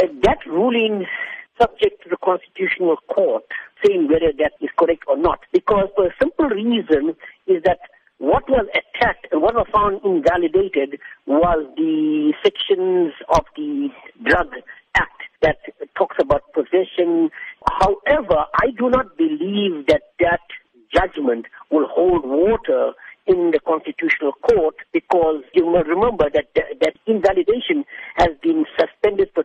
That ruling subject to the Constitutional Court saying whether that is correct or not. Because for a simple reason is that what was attacked and what was found invalidated was the sections of the Drug Act that talks about possession. However, I do not believe that that judgment will hold water in the Constitutional Court because you must remember that that invalidation has been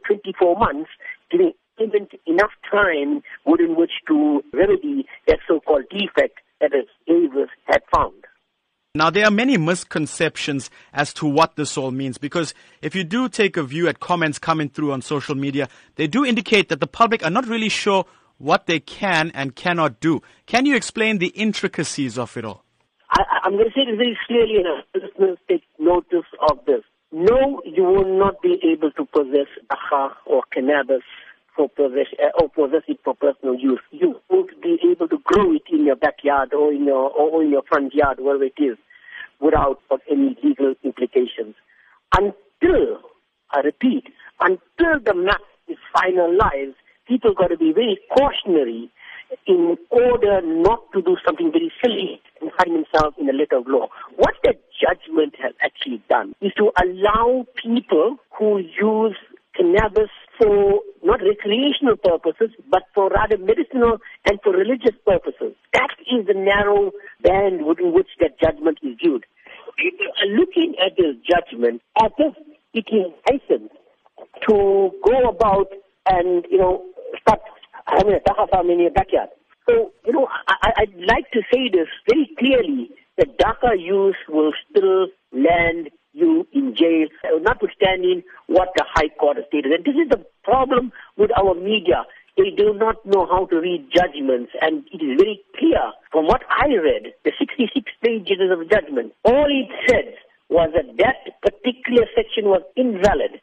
24 months, giving even enough time within which to remedy that so-called defect that Davis had found. Now, there are many misconceptions as to what this all means because if you do take a view at comments coming through on social media, they do indicate that the public are not really sure what they can and cannot do. Can you explain the intricacies of it all? I, am going to say this very clearly, and listeners take notice of this. No, you will not be able to possess dagga or cannabis for possession uh, or possess it for personal use. You won't be able to grow it in your backyard or in your or in your front yard, wherever it is, without any legal implications. Until I repeat, until the map is finalized, people got to be very cautionary in order not to do something very silly and find themselves in a letter of law. What the judgment has actually done is to allow people who use cannabis for not recreational purposes, but for rather medicinal and for religious purposes. That is the narrow band within which that judgment is viewed. People are looking at this judgment as if it is licensed to go about and, you know, start having a dagga farm in your backyard. So, you know, I, I'd like to say this very clearly. The dagga use will still land you in jail, notwithstanding what the High Court has stated. And this is the problem with our media. They do not know how to read judgments, and it is very clear from what I read, the 66 pages of judgment. All it said was that that particular section was invalid.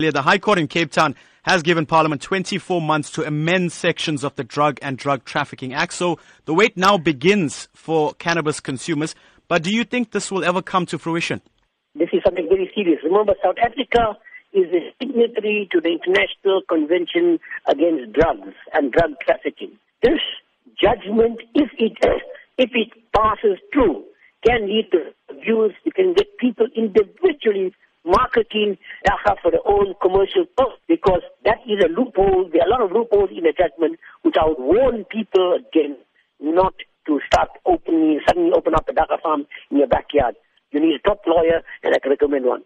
The High Court in Cape Town has given Parliament 24 months to amend sections of the Drug and Drug Trafficking Act. So the wait now begins for cannabis consumers. But do you think this will ever come to fruition? This is something very serious. Remember, South Africa is a signatory to the International Convention Against Drugs and Drug Trafficking. This judgment, if it if it passes through, can lead to abuse. You can get people individually marketing for their own commercial purpose because that is a loophole. There are a lot of loopholes in the judgment which I would warn people against not to start opening, suddenly open up a dagga farm in your backyard. You need a top lawyer, and I can recommend one.